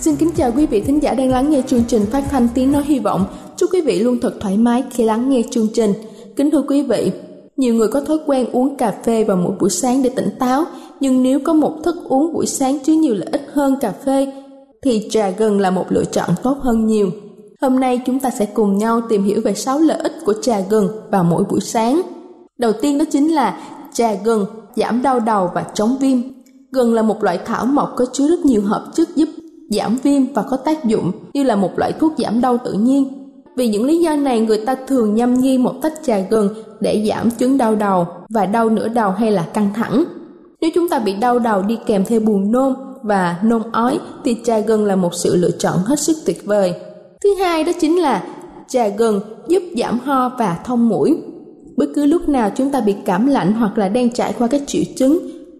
Xin Kính chào quý vị thính giả đang lắng nghe chương trình phát thanh tiếng nói hy vọng. Chúc quý vị luôn thật thoải mái khi lắng nghe chương trình. Kính thưa quý vị, nhiều người có thói quen uống cà phê vào mỗi buổi sáng để tỉnh táo, nhưng nếu có một thức uống buổi sáng chứa nhiều lợi ích hơn cà phê, thì trà gừng là một lựa chọn tốt hơn nhiều. Hôm nay chúng ta sẽ cùng nhau tìm hiểu về 6 lợi ích của trà gừng vào mỗi buổi sáng. Đầu tiên đó chính là trà gừng giảm đau đầu và chống viêm. Gừng là một loại thảo mộc có chứa rất nhiều hợp chất giúp giảm viêm và có tác dụng như là một loại thuốc giảm đau tự nhiên. Vì những lý do này, người ta thường nhâm nhi một tách trà gừng để giảm chứng đau đầu và đau nửa đầu hay là căng thẳng. Nếu chúng ta bị đau đầu đi kèm theo buồn nôn và nôn ói thì trà gừng là một sự lựa chọn hết sức tuyệt vời. Thứ hai đó chính là trà gừng giúp giảm ho và thông mũi. Bất cứ lúc nào chúng ta bị cảm lạnh hoặc là đang trải qua các triệu chứng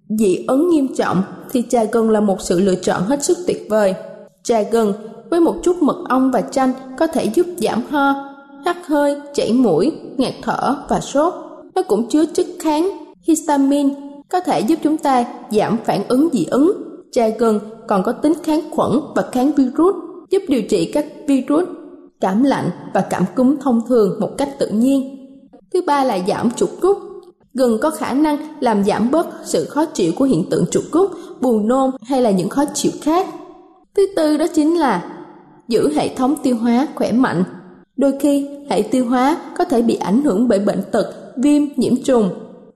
dị ứng nghiêm trọng thì trà gừng là một sự lựa chọn hết sức tuyệt vời. Trà gừng với một chút mật ong và chanh có thể giúp giảm ho, hắt hơi, chảy mũi, ngạt thở và sốt. Nó cũng chứa chất kháng histamine có thể giúp chúng ta giảm phản ứng dị ứng. Trà gừng còn có tính kháng khuẩn và kháng virus, giúp điều trị các virus, cảm lạnh và cảm cúm thông thường một cách tự nhiên. Thứ ba là giảm chuột rút Gừng có khả năng làm giảm bớt sự khó chịu của hiện tượng trục cúc, buồn nôn hay là những khó chịu khác. Thứ tư đó chính là giữ hệ thống tiêu hóa khỏe mạnh. Đôi khi hệ tiêu hóa có thể bị ảnh hưởng bởi bệnh tật, viêm, nhiễm trùng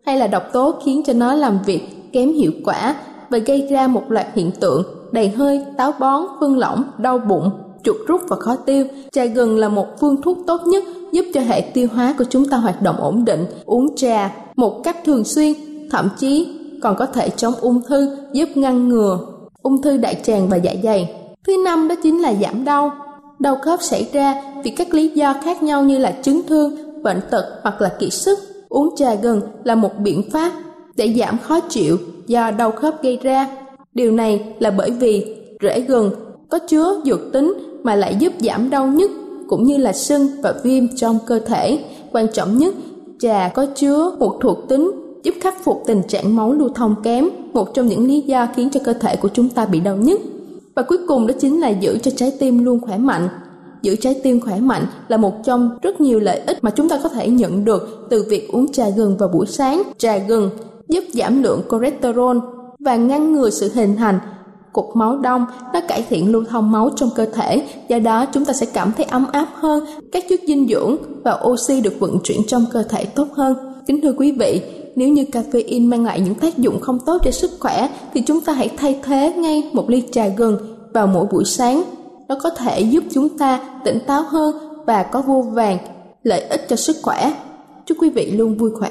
hay là độc tố khiến cho nó làm việc kém hiệu quả và gây ra một loạt hiện tượng đầy hơi, táo bón, phân lỏng, đau bụng, chuột rút và khó tiêu. Trà gừng là một phương thuốc tốt nhất giúp cho hệ tiêu hóa của chúng ta hoạt động ổn định. Uống trà một cách thường xuyên, thậm chí còn có thể chống ung thư giúp ngăn ngừa ung thư đại tràng và dạ dày. Thứ năm đó chính là giảm đau. Đau khớp xảy ra vì các lý do khác nhau như là chấn thương, bệnh tật hoặc là kiệt sức. Uống trà gừng là một biện pháp để giảm khó chịu do đau khớp gây ra. Điều này là bởi vì rễ gừng có chứa dược tính mà lại giúp giảm đau nhức cũng như là sưng và viêm trong cơ thể. Quan trọng nhất, trà có chứa một thuộc tính giúp khắc phục tình trạng máu lưu thông kém, một trong những lý do khiến cho cơ thể của chúng ta bị đau nhất. Và cuối cùng đó chính là giữ cho trái tim luôn khỏe mạnh. Giữ trái tim khỏe mạnh là một trong rất nhiều lợi ích mà chúng ta có thể nhận được từ việc uống trà gừng vào buổi sáng. Trà gừng giúp giảm lượng cholesterol và ngăn ngừa sự hình thành cục máu đông, nó cải thiện lưu thông máu trong cơ thể, do đó chúng ta sẽ cảm thấy ấm áp hơn, các chất dinh dưỡng và oxy được vận chuyển trong cơ thể tốt hơn. Kính thưa quý vị, nếu như caffeine mang lại những tác dụng không tốt cho sức khỏe thì chúng ta hãy thay thế ngay một ly trà gừng vào mỗi buổi sáng. Nó có thể giúp chúng ta tỉnh táo hơn và có vô vàng lợi ích cho sức khỏe. Chúc quý vị luôn vui khỏe.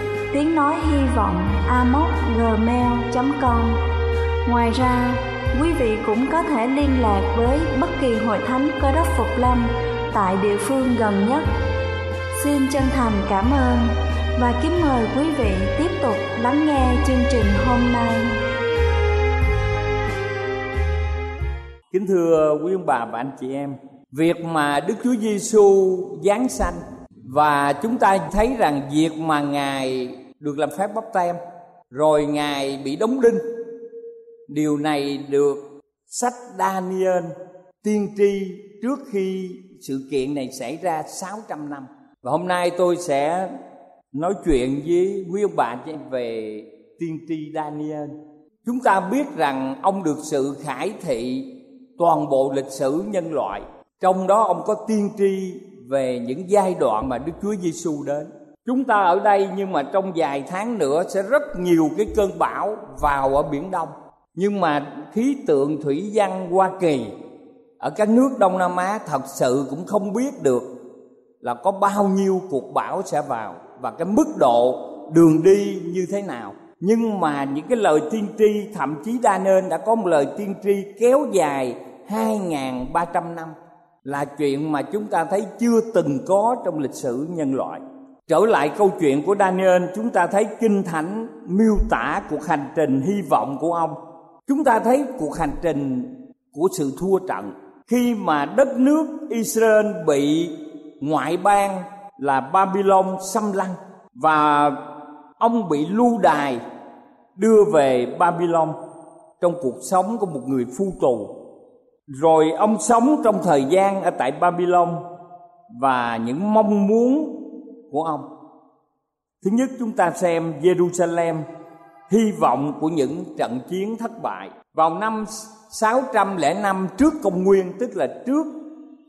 tiếng nói hy vọng gmail.com Ngoài ra, quý vị cũng có thể liên lạc với bất kỳ hội thánh cơ đốc Phục Lâm tại địa phương gần nhất. Xin chân thành cảm ơn và kính mời quý vị tiếp tục lắng nghe chương trình hôm nay. Kính thưa quý ông bà và anh chị em, việc mà Đức Chúa Giêsu giáng sanh và chúng ta thấy rằng việc mà ngài được làm phép bắp tem. Rồi ngài bị đóng đinh. Điều này được sách Daniel tiên tri trước khi sự kiện này xảy ra 600 năm. Và hôm nay tôi sẽ nói chuyện với quý ông bà về tiên tri Daniel. Chúng ta biết rằng ông được sự khải thị toàn bộ lịch sử nhân loại. Trong đó ông có tiên tri về những giai đoạn mà Đức Chúa Giêsu đến. Chúng ta ở đây nhưng mà trong vài tháng nữa sẽ rất nhiều cái cơn bão vào ở biển Đông. Nhưng mà khí tượng thủy văn Hoa Kỳ ở các nước Đông Nam Á thật sự cũng không biết được là có bao nhiêu cuộc bão sẽ vào và cái mức độ đường đi như thế nào. Nhưng mà những cái lời tiên tri, thậm chí đa nên đã có một lời tiên tri kéo dài 2.300 năm là chuyện mà chúng ta thấy chưa từng có trong lịch sử nhân loại trở lại câu chuyện của daniel, chúng ta thấy kinh thánh miêu tả cuộc hành trình hy vọng của ông. Chúng ta thấy cuộc hành trình của sự thua trận. Khi mà đất nước israel bị ngoại bang là babylon xâm lăng và ông bị lưu đài đưa về babylon trong cuộc sống của một người phu tù. Rồi ông sống trong thời gian ở tại Babylon và những mong muốn của ông. Thứ nhất chúng ta xem Jerusalem hy vọng của những trận chiến thất bại. Vào năm 605 trước công nguyên tức là trước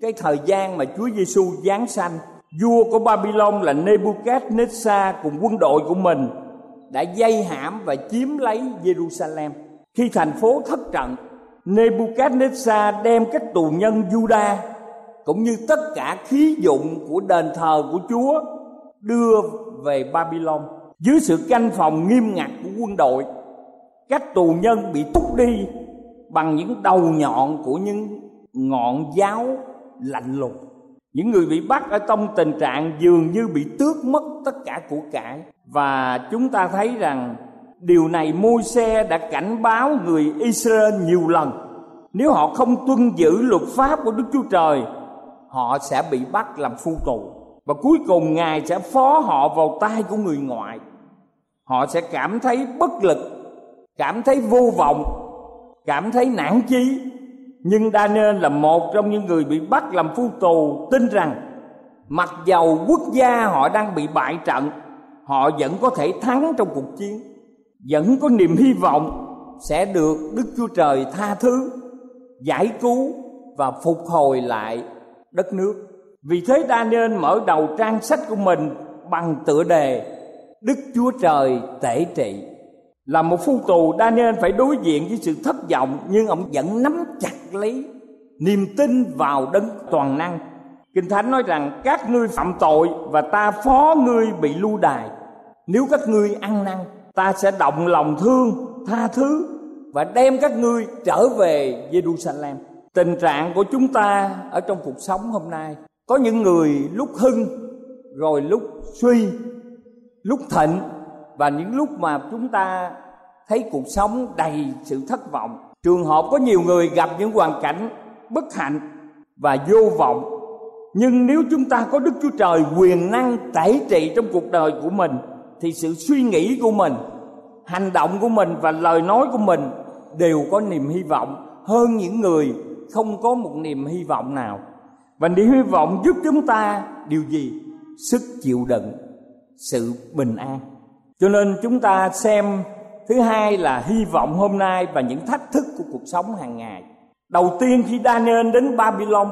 cái thời gian mà Chúa Giêsu giáng sanh, vua của Babylon là Nebuchadnezzar cùng quân đội của mình đã dây hãm và chiếm lấy Jerusalem. Khi thành phố thất trận Nebuchadnezzar đem các tù nhân Juda cũng như tất cả khí dụng của đền thờ của Chúa đưa về Babylon dưới sự canh phòng nghiêm ngặt của quân đội. Các tù nhân bị thúc đi bằng những đầu nhọn của những ngọn giáo lạnh lùng. Những người bị bắt ở trong tình trạng dường như bị tước mất tất cả của cải và chúng ta thấy rằng điều này môi xe đã cảnh báo người Israel nhiều lần nếu họ không tuân giữ luật pháp của Đức Chúa Trời, họ sẽ bị bắt làm phu tù và cuối cùng ngài sẽ phó họ vào tay của người ngoại họ sẽ cảm thấy bất lực cảm thấy vô vọng cảm thấy nản chí nhưng Daniel là một trong những người bị bắt làm phu tù tin rằng mặc dầu quốc gia họ đang bị bại trận họ vẫn có thể thắng trong cuộc chiến vẫn có niềm hy vọng sẽ được Đức Chúa Trời tha thứ, giải cứu và phục hồi lại đất nước. Vì thế Daniel mở đầu trang sách của mình bằng tựa đề Đức Chúa Trời tể trị. Là một phu tù Daniel phải đối diện với sự thất vọng nhưng ông vẫn nắm chặt lấy niềm tin vào đấng toàn năng. Kinh Thánh nói rằng, các ngươi phạm tội và ta phó ngươi bị lưu đài nếu các ngươi ăn năn, ta sẽ động lòng thương, tha thứ và đem các ngươi trở về Jerusalem. Tình trạng của chúng ta ở trong cuộc sống hôm nay có những người lúc hưng rồi lúc suy, lúc thịnh và những lúc mà chúng ta thấy cuộc sống đầy sự thất vọng. Trường hợp có nhiều người gặp những hoàn cảnh bất hạnh và vô vọng. Nhưng nếu chúng ta có Đức Chúa Trời quyền năng tẩy trị trong cuộc đời của mình thì sự suy nghĩ của mình hành động của mình và lời nói của mình đều có niềm hy vọng hơn những người không có một niềm hy vọng nào và niềm hy vọng giúp chúng ta điều gì? Sức chịu đựng, sự bình an. Cho nên chúng ta xem thứ hai là hy vọng hôm nay và những thách thức của cuộc sống hàng ngày. Đầu tiên khi Daniel đến Babylon,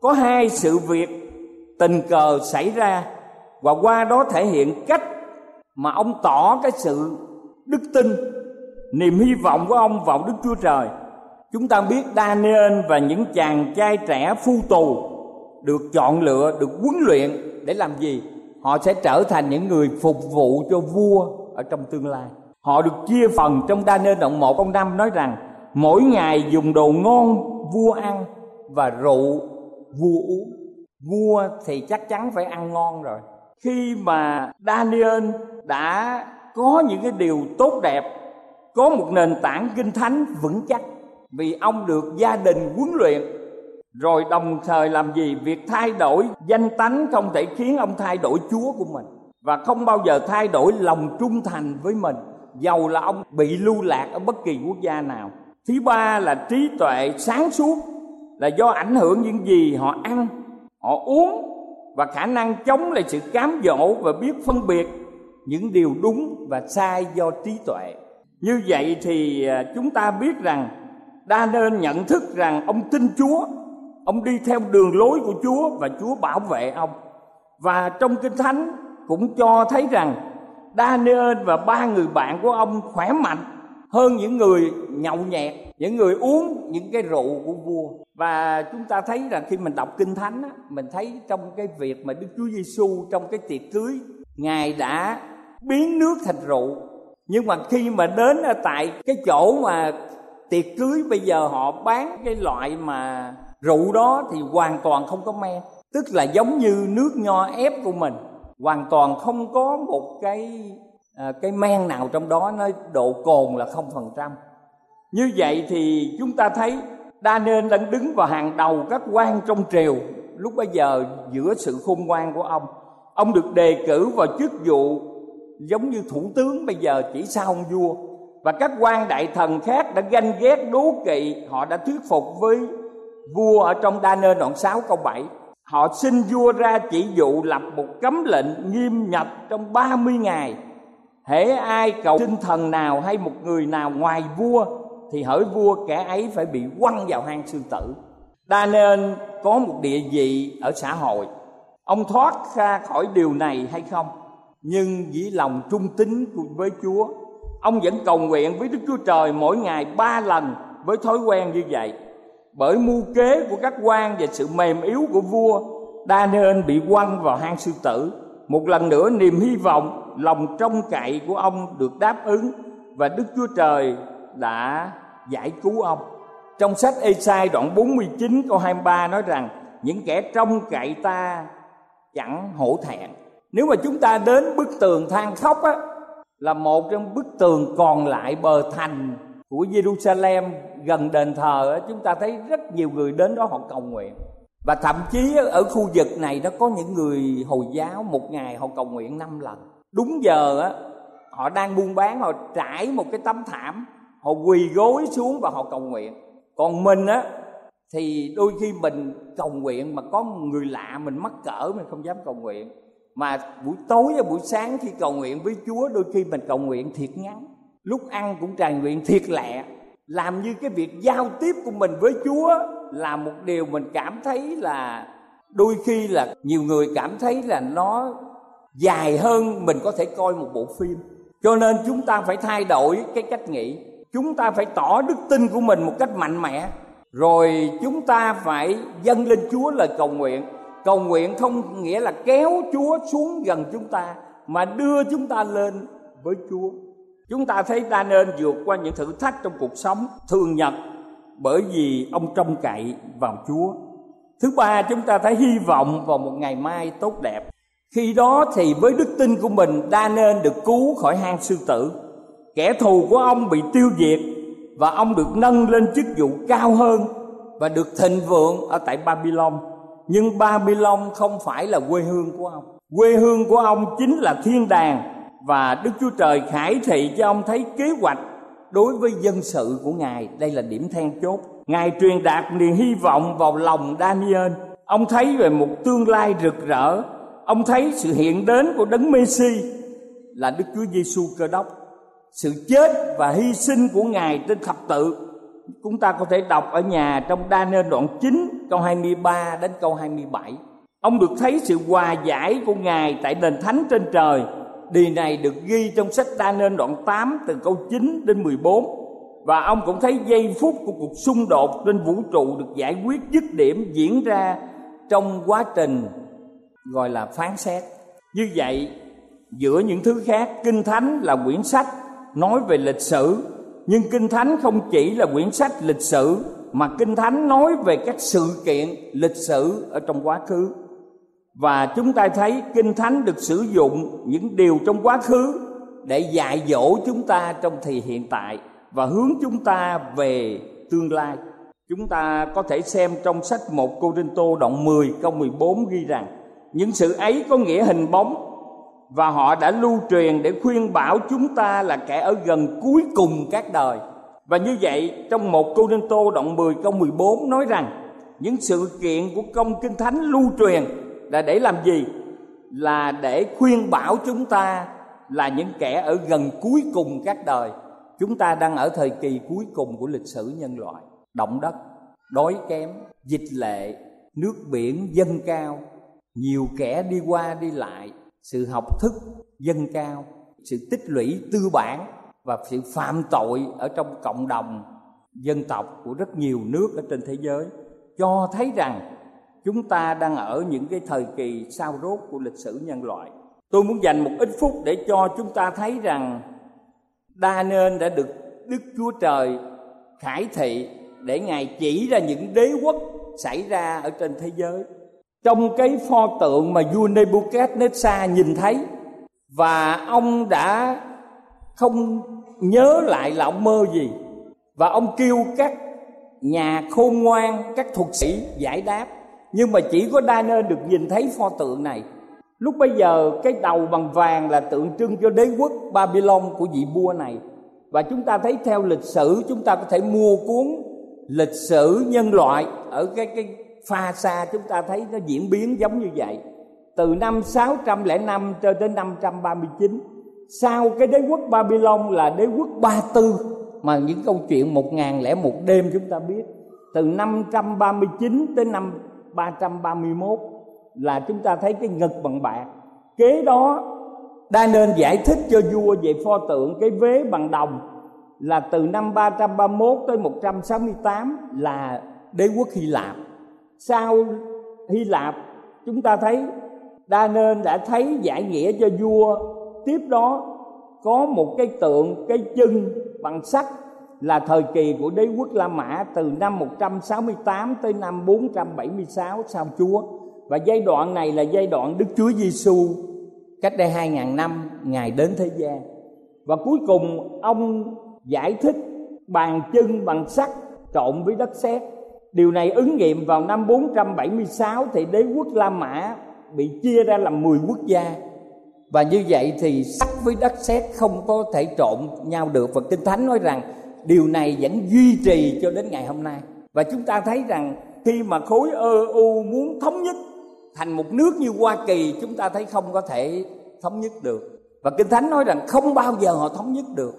có hai sự việc tình cờ xảy ra và qua đó thể hiện cách mà ông tỏ cái sự đức tin, niềm hy vọng của ông vào Đức Chúa Trời chúng ta biết Daniel và những chàng trai trẻ phu tù được chọn lựa, được huấn luyện để làm gì? Họ sẽ trở thành những người phục vụ cho vua ở trong tương lai. Họ được chia phần trong Daniel đoạn 1 ông năm nói rằng, mỗi ngày dùng đồ ngon vua ăn và rượu vua uống. Vua thì chắc chắn phải ăn ngon rồi. Khi mà Daniel đã có những cái điều tốt đẹp, có một nền tảng kinh thánh vững chắc vì ông được gia đình huấn luyện. Rồi đồng thời làm gì? Việc thay đổi danh tánh không thể khiến ông thay đổi chúa của mình. Và không bao giờ thay đổi lòng trung thành với mình. Dầu là ông bị lưu lạc ở bất kỳ quốc gia nào. Thứ ba là trí tuệ sáng suốt. Là do ảnh hưởng những gì họ ăn, họ uống. Và khả năng chống lại sự cám dỗ và biết phân biệt những điều đúng và sai do trí tuệ. Như vậy thì à, chúng ta biết rằng đa nên nhận thức rằng ông tin chúa ông đi theo đường lối của chúa và chúa bảo vệ ông. Và trong kinh thánh cũng cho thấy rằng Daniel và ba người bạn của ông khỏe mạnh hơn những người nhậu nhẹt những người uống những cái rượu của vua. Và chúng ta thấy rằng khi mình đọc kinh thánh á, mình thấy trong cái việc mà Đức Chúa Giêsu trong cái tiệc cưới ngài đã biến nước thành rượu. Nhưng mà khi mà đến ở tại cái chỗ mà tiệc cưới bây giờ họ bán cái loại mà rượu đó thì hoàn toàn không có men. Tức là giống như nước nho ép của mình hoàn toàn không có một cái à, cái men nào trong đó nó độ cồn là không phần trăm. Như vậy thì chúng ta thấy Daniel đang đứng vào hàng đầu các quan trong triều. Lúc bây giờ giữa sự khôn ngoan của ông ông được đề cử vào chức vụ giống như thủ tướng bây giờ chỉ sau ông vua và các quan đại thần khác đã ganh ghét đố kỵ, họ đã thuyết phục với vua ở trong Daniel đoạn 6 câu 7 họ xin vua ra chỉ dụ lập một cấm lệnh nghiêm nhập trong 30 ngày. Hễ ai cầu xin thần nào hay một người nào ngoài vua, thì hỡi vua kẻ ấy phải bị quăng vào hang sư tử. Đa nên có một địa vị ở xã hội. Ông thoát ra khỏi điều này hay không? Nhưng dĩ lòng trung tín với chúa ông vẫn cầu nguyện với đức chúa trời mỗi ngày ba lần với thói quen như vậy bởi mưu kế của các quan và sự mềm yếu của vua, Daniel bị quăng vào hang sư tử một lần nữa, niềm hy vọng, lòng trông cậy của ông được đáp ứng và Đức Chúa Trời đã giải cứu ông. Trong sách Ê-sai đoạn 49 câu 23 nói rằng, những kẻ trông cậy ta chẳng hổ thẹn. Nếu mà chúng ta đến bức tường than khóc á là một trong bức tường còn lại bờ thành của Jerusalem gần đền thờ chúng ta thấy rất nhiều người đến đó họ cầu nguyện. Và thậm chí ở khu vực này nó có những người hồi giáo một ngày họ cầu nguyện năm lần. Đúng giờ á, họ đang buôn bán, họ trải một cái tấm thảm, họ quỳ gối xuống và họ cầu nguyện. Còn mình á, thì đôi khi mình cầu nguyện mà có người lạ mình mắc cỡ mình không dám cầu nguyện mà buổi tối và buổi sáng khi cầu nguyện với Chúa, đôi khi mình cầu nguyện thiệt ngắn. Lúc ăn cũng tràn nguyện thiệt lẹ. Làm như cái việc giao tiếp của mình với Chúa là một điều mình cảm thấy là đôi khi là nhiều người cảm thấy là nó dài hơn mình có thể coi một bộ phim. Cho nên chúng ta phải thay đổi cái cách nghĩ. Chúng ta phải tỏ đức tin của mình một cách mạnh mẽ. Rồi chúng ta phải dâng lên chúa lời cầu nguyện cầu nguyện không nghĩa là kéo chúa xuống gần chúng ta, mà đưa chúng ta lên với chúa chúng ta thấy ta nên vượt qua những thử thách trong cuộc sống thường nhật bởi vì ông trông cậy vào Chúa. Thứ ba, chúng ta thấy hy vọng vào một ngày mai tốt đẹp. Khi đó thì với đức tin của mình đa nên được cứu khỏi hang sư tử. Kẻ thù của ông bị tiêu diệt và ông được nâng lên chức vụ cao hơn và được thịnh vượng ở tại Babylon. Nhưng Babylon không phải là quê hương của ông. Quê hương của ông chính là thiên đàng, và Đức Chúa Trời khải thị cho ông thấy kế hoạch đối với dân sự của ngài đây là điểm then chốt ngài truyền đạt niềm hy vọng vào lòng daniel ông thấy về một tương lai rực rỡ ông thấy sự hiện đến của đấng messi là đức chúa giêsu cơ đốc sự chết và hy sinh của Ngài trên thập tự. Chúng ta có thể đọc ở nhà trong Daniel đoạn 9 câu 23 đến câu 27. Ông được thấy sự hòa giải của Ngài tại đền thánh trên trời. Điều này được ghi trong sách đa nên đoạn 8 từ câu 9 đến 14. Và ông cũng thấy giây phút của cuộc xung đột trên vũ trụ được giải quyết dứt điểm diễn ra trong quá trình gọi là phán xét. Như vậy, giữa những thứ khác, Kinh Thánh là quyển sách nói về lịch sử, nhưng Kinh Thánh không chỉ là quyển sách lịch sử mà Kinh Thánh nói về các sự kiện lịch sử ở trong quá khứ. Và chúng ta thấy Kinh Thánh được sử dụng những điều trong quá khứ để dạy dỗ chúng ta trong thì hiện tại và hướng chúng ta về tương lai. Chúng ta có thể xem trong sách 1 Cô Rinh Tô đoạn 10 câu 14 ghi rằng, những sự ấy có nghĩa hình bóng, và họ đã lưu truyền để khuyên bảo chúng ta là kẻ ở gần cuối cùng các đời. Và như vậy trong một Cô Đinh Tô đoạn 10 câu 14 nói rằng những sự kiện của công kinh thánh lưu truyền là để làm gì? Là để khuyên bảo chúng ta là những kẻ ở gần cuối cùng các đời. Chúng ta đang ở thời kỳ cuối cùng của lịch sử nhân loại. Động đất, đói kém, dịch lệ, nước biển dâng cao, nhiều kẻ đi qua đi lại, sự học thức dâng cao sự tích lũy tư bản và sự phạm tội ở trong cộng đồng dân tộc của rất nhiều nước ở trên thế giới, cho thấy rằng chúng ta đang ở những cái thời kỳ sao rốt của lịch sử nhân loại. Tôi muốn dành một ít phút để cho chúng ta thấy rằng đa nên đã được đức chúa trời khải thị để ngài chỉ ra những đế quốc xảy ra ở trên thế giới. Trong cái pho tượng mà vua Nebuchadnezzar nhìn thấy, và ông đã không nhớ lại là ông mơ gì. Và ông kêu các nhà khôn ngoan, các thuật sĩ giải đáp. Nhưng mà chỉ có đa nên được nhìn thấy pho tượng này. Lúc bây giờ, cái đầu bằng vàng là tượng trưng cho đế quốc babylon của vị vua này. Và chúng ta thấy theo lịch sử, chúng ta có thể mua cuốn lịch sử nhân loại ở cái cái pha xa chúng ta thấy nó diễn biến giống như vậy. Từ năm 605 cho đến 539 sau cái đế quốc Babylon là đế quốc Ba Tư. Mà những câu chuyện một ngàn lẻ một đêm chúng ta biết, từ 539 tới năm 331 là chúng ta thấy cái ngực bằng bạc. Kế đó, đa nên giải thích cho vua về pho tượng cái vế bằng đồng là từ năm 331 tới 168 là đế quốc Hy Lạp. Sau hy lạp, chúng ta thấy đa nên đã thấy giải nghĩa cho vua tiếp đó, có một cái tượng, cái chân bằng sắt là thời kỳ của đế quốc La Mã từ năm 168 tới năm 476 sau Chúa. Và giai đoạn này là giai đoạn Đức Chúa Giêsu cách đây 2.000 năm, ngài đến thế gian. Và cuối cùng, ông giải thích bàn chân bằng sắt trộn với đất sét. Điều này ứng nghiệm vào năm 476 thì đế quốc La Mã bị chia ra làm 10 quốc gia. Và như vậy thì sắt với đất sét không có thể trộn nhau được và Kinh Thánh nói rằng điều này vẫn duy trì cho đến ngày hôm nay. Và chúng ta thấy rằng khi mà khối EU muốn thống nhất thành một nước như Hoa Kỳ, chúng ta thấy không có thể thống nhất được. Và Kinh Thánh nói rằng không bao giờ họ thống nhất được.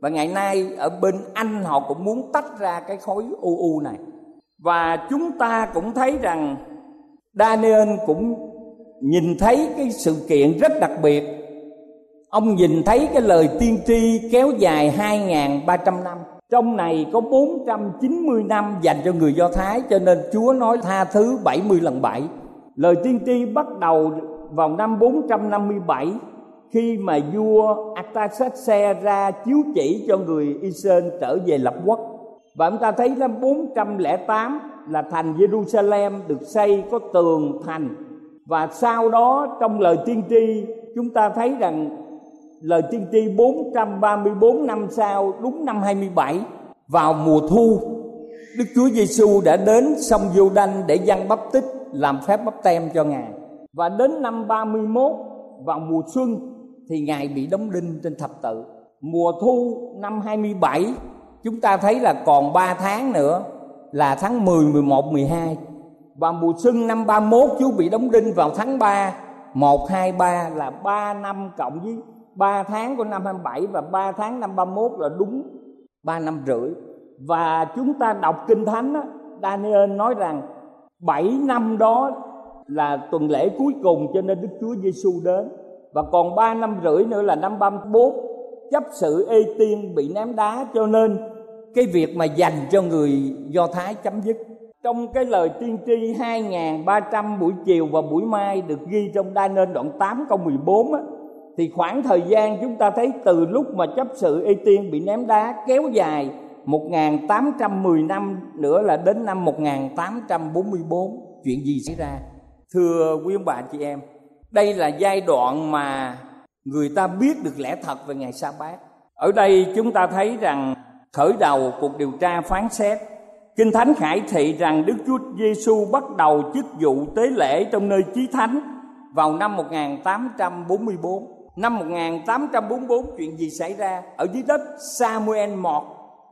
Và ngày nay ở bên Anh họ cũng muốn tách ra cái khối EU này và chúng ta cũng thấy rằng Daniel cũng nhìn thấy cái sự kiện rất đặc biệt. Ông nhìn thấy cái lời tiên tri kéo dài 2.300 năm. Trong này có 490 năm dành cho người Do Thái, cho nên Chúa nói tha thứ 70 lần 7 lời tiên tri bắt đầu vào năm 457 khi mà vua Artaxerxes ra chiếu chỉ cho người Israel trở về lập quốc. Và chúng ta thấy năm 408 là thành Jerusalem được xây có tường thành và sau đó trong lời tiên tri chúng ta thấy rằng lời tiên tri 434 năm sau đúng năm 27 vào mùa thu Đức Chúa Giêsu đã đến sông giô đanh để dân bắp tích làm phép bắp tem cho Ngài. Và đến năm 31 vào mùa xuân thì Ngài bị đóng đinh trên thập tự. Mùa thu năm 27 chúng ta thấy là còn 3 tháng nữa là tháng 10, 11, 12 và mùa xuân năm 31 chú bị đóng đinh vào tháng 3 1, 2, 3 là 3 năm cộng với 3 tháng của năm 27 và 3 tháng năm 31 là đúng 3 năm rưỡi. Và chúng ta đọc kinh thánh đó, Daniel nói rằng 7 năm đó là tuần lễ cuối cùng cho nên Đức Chúa Giêsu đến. Và còn 3 năm rưỡi nữa là năm 34 chấp sự Ê Tiên bị ném đá cho nên cái việc mà dành cho người Do Thái chấm dứt trong cái lời tiên tri 2.300 buổi chiều và buổi mai được ghi trong đa nên đoạn 8 câu 14 á, thì khoảng thời gian chúng ta thấy từ lúc mà chấp sự y Tiên bị ném đá kéo dài 1810 năm nữa là đến năm 1844 chuyện gì xảy ra? Thưa quý ông bà chị em đây là giai đoạn mà người ta biết được lẽ thật về ngày sa bát ở đây chúng ta thấy rằng khởi đầu cuộc điều tra phán xét Kinh Thánh khải thị rằng Đức Chúa Giêsu bắt đầu chức vụ tế lễ trong nơi chí thánh vào năm 1844. Năm 1844 chuyện gì xảy ra? Ở dưới đất Samuel Mọt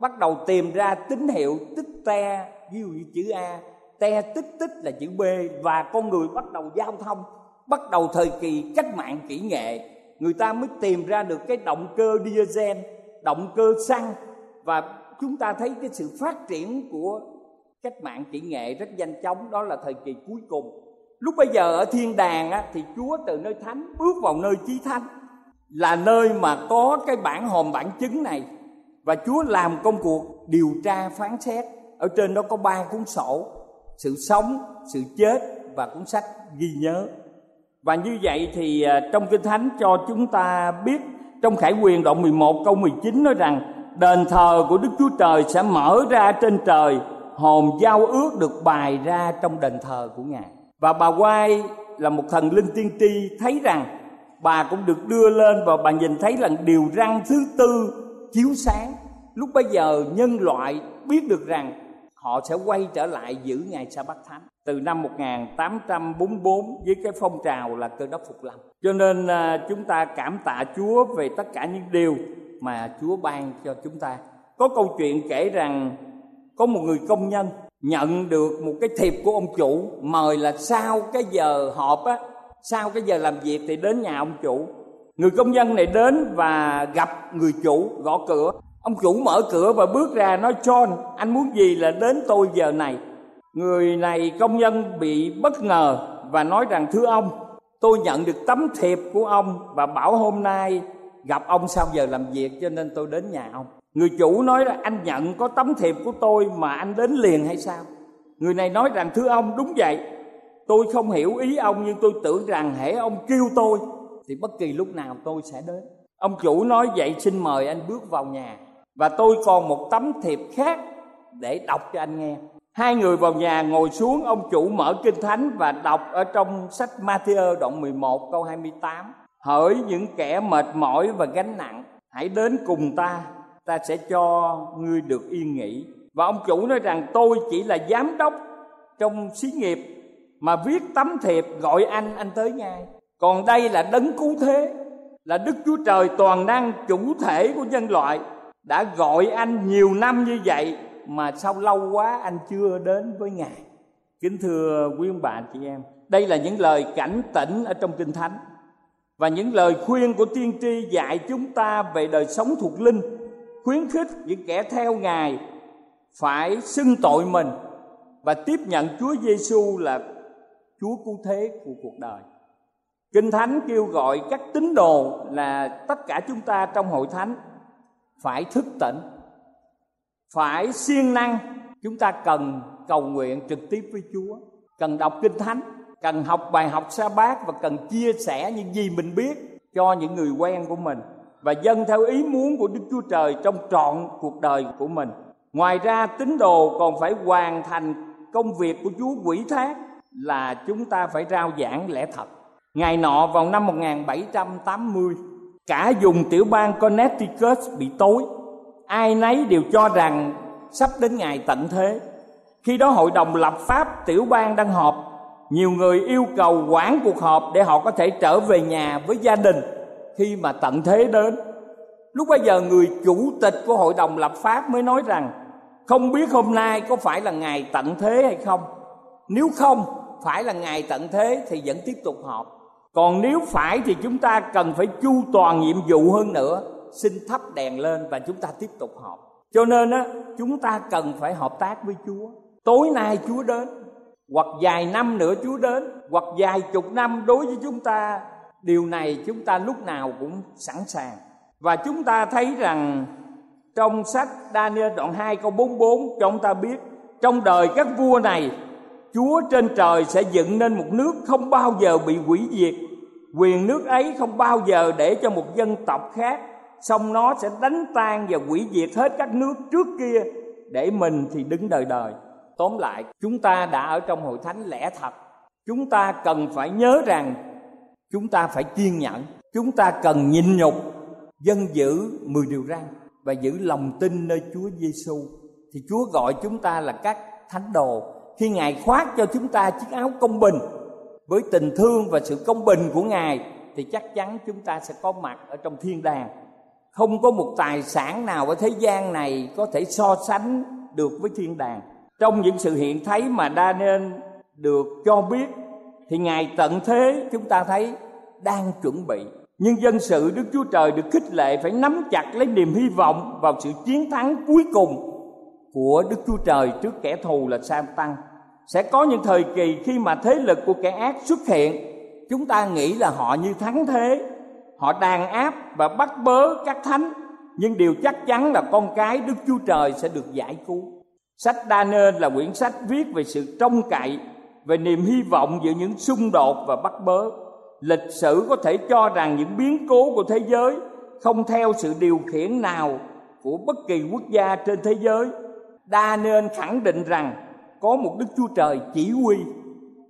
bắt đầu tìm ra tín hiệu tích te ví dụ như chữ A, te tích tích là chữ B và con người bắt đầu giao thông, bắt đầu thời kỳ cách mạng kỹ nghệ. Người ta mới tìm ra được cái động cơ diesel, động cơ xăng và chúng ta thấy cái sự phát triển của cách mạng kỹ nghệ rất nhanh chóng đó là thời kỳ cuối cùng. Lúc bây giờ ở thiên đàng á, thì chúa từ nơi thánh bước vào nơi chí thánh là nơi mà có cái bản hòm bản chứng này. Và chúa làm công cuộc điều tra phán xét. Ở trên đó có ba cuốn sổ sự sống sự chết và cuốn sách ghi nhớ. Và như vậy thì à, trong kinh thánh cho chúng ta biết trong khải quyền đoạn 11 câu 19 nói rằng đền thờ của Đức Chúa Trời sẽ mở ra trên trời, hồn giao ước được bài ra trong đền thờ của Ngài. Và bà Quai là một thần linh tiên tri thấy rằng bà cũng được đưa lên và bà nhìn thấy là điều răng thứ tư chiếu sáng. Lúc bây giờ nhân loại biết được rằng họ sẽ quay trở lại giữ ngày sa bát thánh từ năm 1844 với cái phong trào là cơ đốc phục lâm. Cho nên à, chúng ta cảm tạ Chúa về tất cả những điều mà Chúa ban cho chúng ta. Có câu chuyện kể rằng có một người công nhân nhận được một cái thiệp của ông chủ mời là sau cái giờ họp á, sau cái giờ làm việc thì đến nhà ông chủ. Người công nhân này đến và gặp người chủ gõ cửa. Ông chủ mở cửa và bước ra nói John, anh muốn gì là đến tôi giờ này. Người này công nhân bị bất ngờ và nói rằng thưa ông, tôi nhận được tấm thiệp của ông và bảo hôm nay gặp ông sau giờ làm việc cho nên tôi đến nhà ông. Người chủ nói là anh nhận có tấm thiệp của tôi mà anh đến liền hay sao? Người này nói rằng, thưa ông, đúng vậy. Tôi không hiểu ý ông nhưng tôi tưởng rằng hễ ông kêu tôi thì bất kỳ lúc nào tôi sẽ đến. Ông chủ nói, vậy xin mời anh bước vào nhà và tôi còn một tấm thiệp khác để đọc cho anh nghe. Hai người vào nhà, ngồi xuống, ông chủ mở kinh thánh và đọc ở trong sách Matthew đoạn 11 câu 28 hỡi những kẻ mệt mỏi và gánh nặng, hãy đến cùng ta ta sẽ cho ngươi được yên nghỉ. Và ông chủ nói rằng, tôi chỉ là giám đốc trong xí nghiệp mà viết tấm thiệp gọi anh anh tới ngay. Còn đây là đấng cứu thế, là đức chúa trời toàn năng chủ thể của nhân loại, đã gọi anh nhiều năm như vậy mà sao lâu quá anh chưa đến với ngài. Kính thưa quý ông bà chị em, đây là những lời cảnh tỉnh ở trong kinh thánh và những lời khuyên của tiên tri dạy chúng ta về đời sống thuộc linh khuyến khích những kẻ theo ngài phải xưng tội mình và tiếp nhận Chúa Giêsu là Chúa cứu thế của cuộc đời. Kinh Thánh kêu gọi các tín đồ là tất cả chúng ta trong hội thánh phải thức tỉnh, phải siêng năng. Chúng ta cần cầu nguyện trực tiếp với Chúa, cần đọc Kinh Thánh cần học bài học sa bát và cần chia sẻ những gì mình biết cho những người quen của mình và dân theo ý muốn của Đức Chúa Trời trong trọn cuộc đời của mình. Ngoài ra tín đồ còn phải hoàn thành công việc của Chúa quỷ thác là chúng ta phải rao giảng lẽ thật. Ngày nọ vào năm 1780, cả vùng tiểu bang Connecticut bị tối. Ai nấy đều cho rằng sắp đến ngày tận thế. Khi đó hội đồng lập pháp tiểu bang đang họp nhiều người yêu cầu quản cuộc họp để họ có thể trở về nhà với gia đình khi mà tận thế đến. Lúc bây giờ người chủ tịch của hội đồng lập pháp mới nói rằng, không biết hôm nay có phải là ngày tận thế hay không? Nếu không phải là ngày tận thế thì vẫn tiếp tục họp. Còn nếu phải thì chúng ta cần phải chu toàn nhiệm vụ hơn nữa, xin thắp đèn lên và chúng ta tiếp tục họp. Cho nên á, chúng ta cần phải hợp tác với chúa. Tối nay chúa đến hoặc vài năm nữa chúa đến, hoặc vài chục năm đối với chúng ta, điều này chúng ta lúc nào cũng sẵn sàng. Và chúng ta thấy rằng trong sách Daniel đoạn 2 câu 44 cho chúng ta biết trong đời các vua này, Chúa trên trời sẽ dựng nên một nước không bao giờ bị hủy diệt. Quyền nước ấy không bao giờ để cho một dân tộc khác xong nó sẽ đánh tan và hủy diệt hết các nước trước kia để mình thì đứng đời đời tóm lại, chúng ta đã ở trong hội thánh lẽ thật. Chúng ta cần phải nhớ rằng, chúng ta phải kiên nhẫn. Chúng ta cần nhịn nhục, dân giữ mười điều răn và giữ lòng tin nơi Chúa Giêsu thì Chúa gọi chúng ta là các thánh đồ. Khi Ngài khoác cho chúng ta chiếc áo công bình, với tình thương và sự công bình của Ngài, thì chắc chắn chúng ta sẽ có mặt ở trong thiên đàng. Không có một tài sản nào ở thế gian này có thể so sánh được với thiên đàng trong những sự hiện thấy mà đa nên được cho biết, thì ngài tận thế chúng ta thấy đang chuẩn bị. Nhưng dân sự đức chúa trời được khích lệ phải nắm chặt lấy niềm hy vọng vào sự chiến thắng cuối cùng của đức chúa trời trước kẻ thù là sa tăng sẽ có những thời kỳ khi mà thế lực của kẻ ác xuất hiện, chúng ta nghĩ là họ như thắng thế. Họ đàn áp và bắt bớ các thánh, nhưng điều chắc chắn là con cái đức chúa trời sẽ được giải cứu sách Daniel là quyển sách viết về sự trông cậy, về niềm hy vọng giữa những xung đột và bắt bớ. Lịch sử có thể cho rằng những biến cố của thế giới không theo sự điều khiển nào của bất kỳ quốc gia trên thế giới. Daniel nên khẳng định rằng có một đức chúa trời chỉ huy,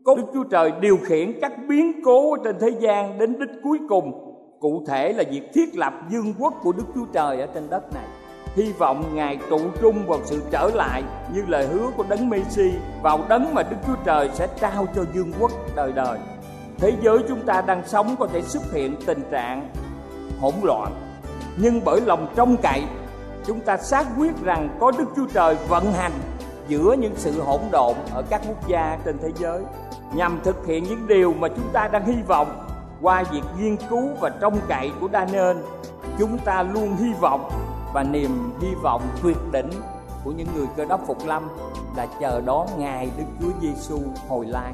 có đức chúa trời điều khiển các biến cố trên thế gian đến đích cuối cùng. Cụ thể là việc thiết lập vương quốc của đức chúa trời ở trên đất này hy vọng ngài trụ trung vào sự trở lại như lời hứa của đấng Messi vào đấng mà Đức Chúa Trời sẽ trao cho vương quốc đời đời. Thế giới chúng ta đang sống có thể xuất hiện tình trạng hỗn loạn, nhưng bởi lòng trông cậy, chúng ta xác quyết rằng có Đức Chúa Trời vận hành giữa những sự hỗn độn ở các quốc gia trên thế giới nhằm thực hiện những điều mà chúng ta đang hy vọng qua việc nghiên cứu và trông cậy của Daniel chúng ta luôn hy vọng và niềm hy vọng tuyệt đỉnh của những người cơ đốc phục lâm là chờ đón ngày Đức Chúa Giêsu hồi lai.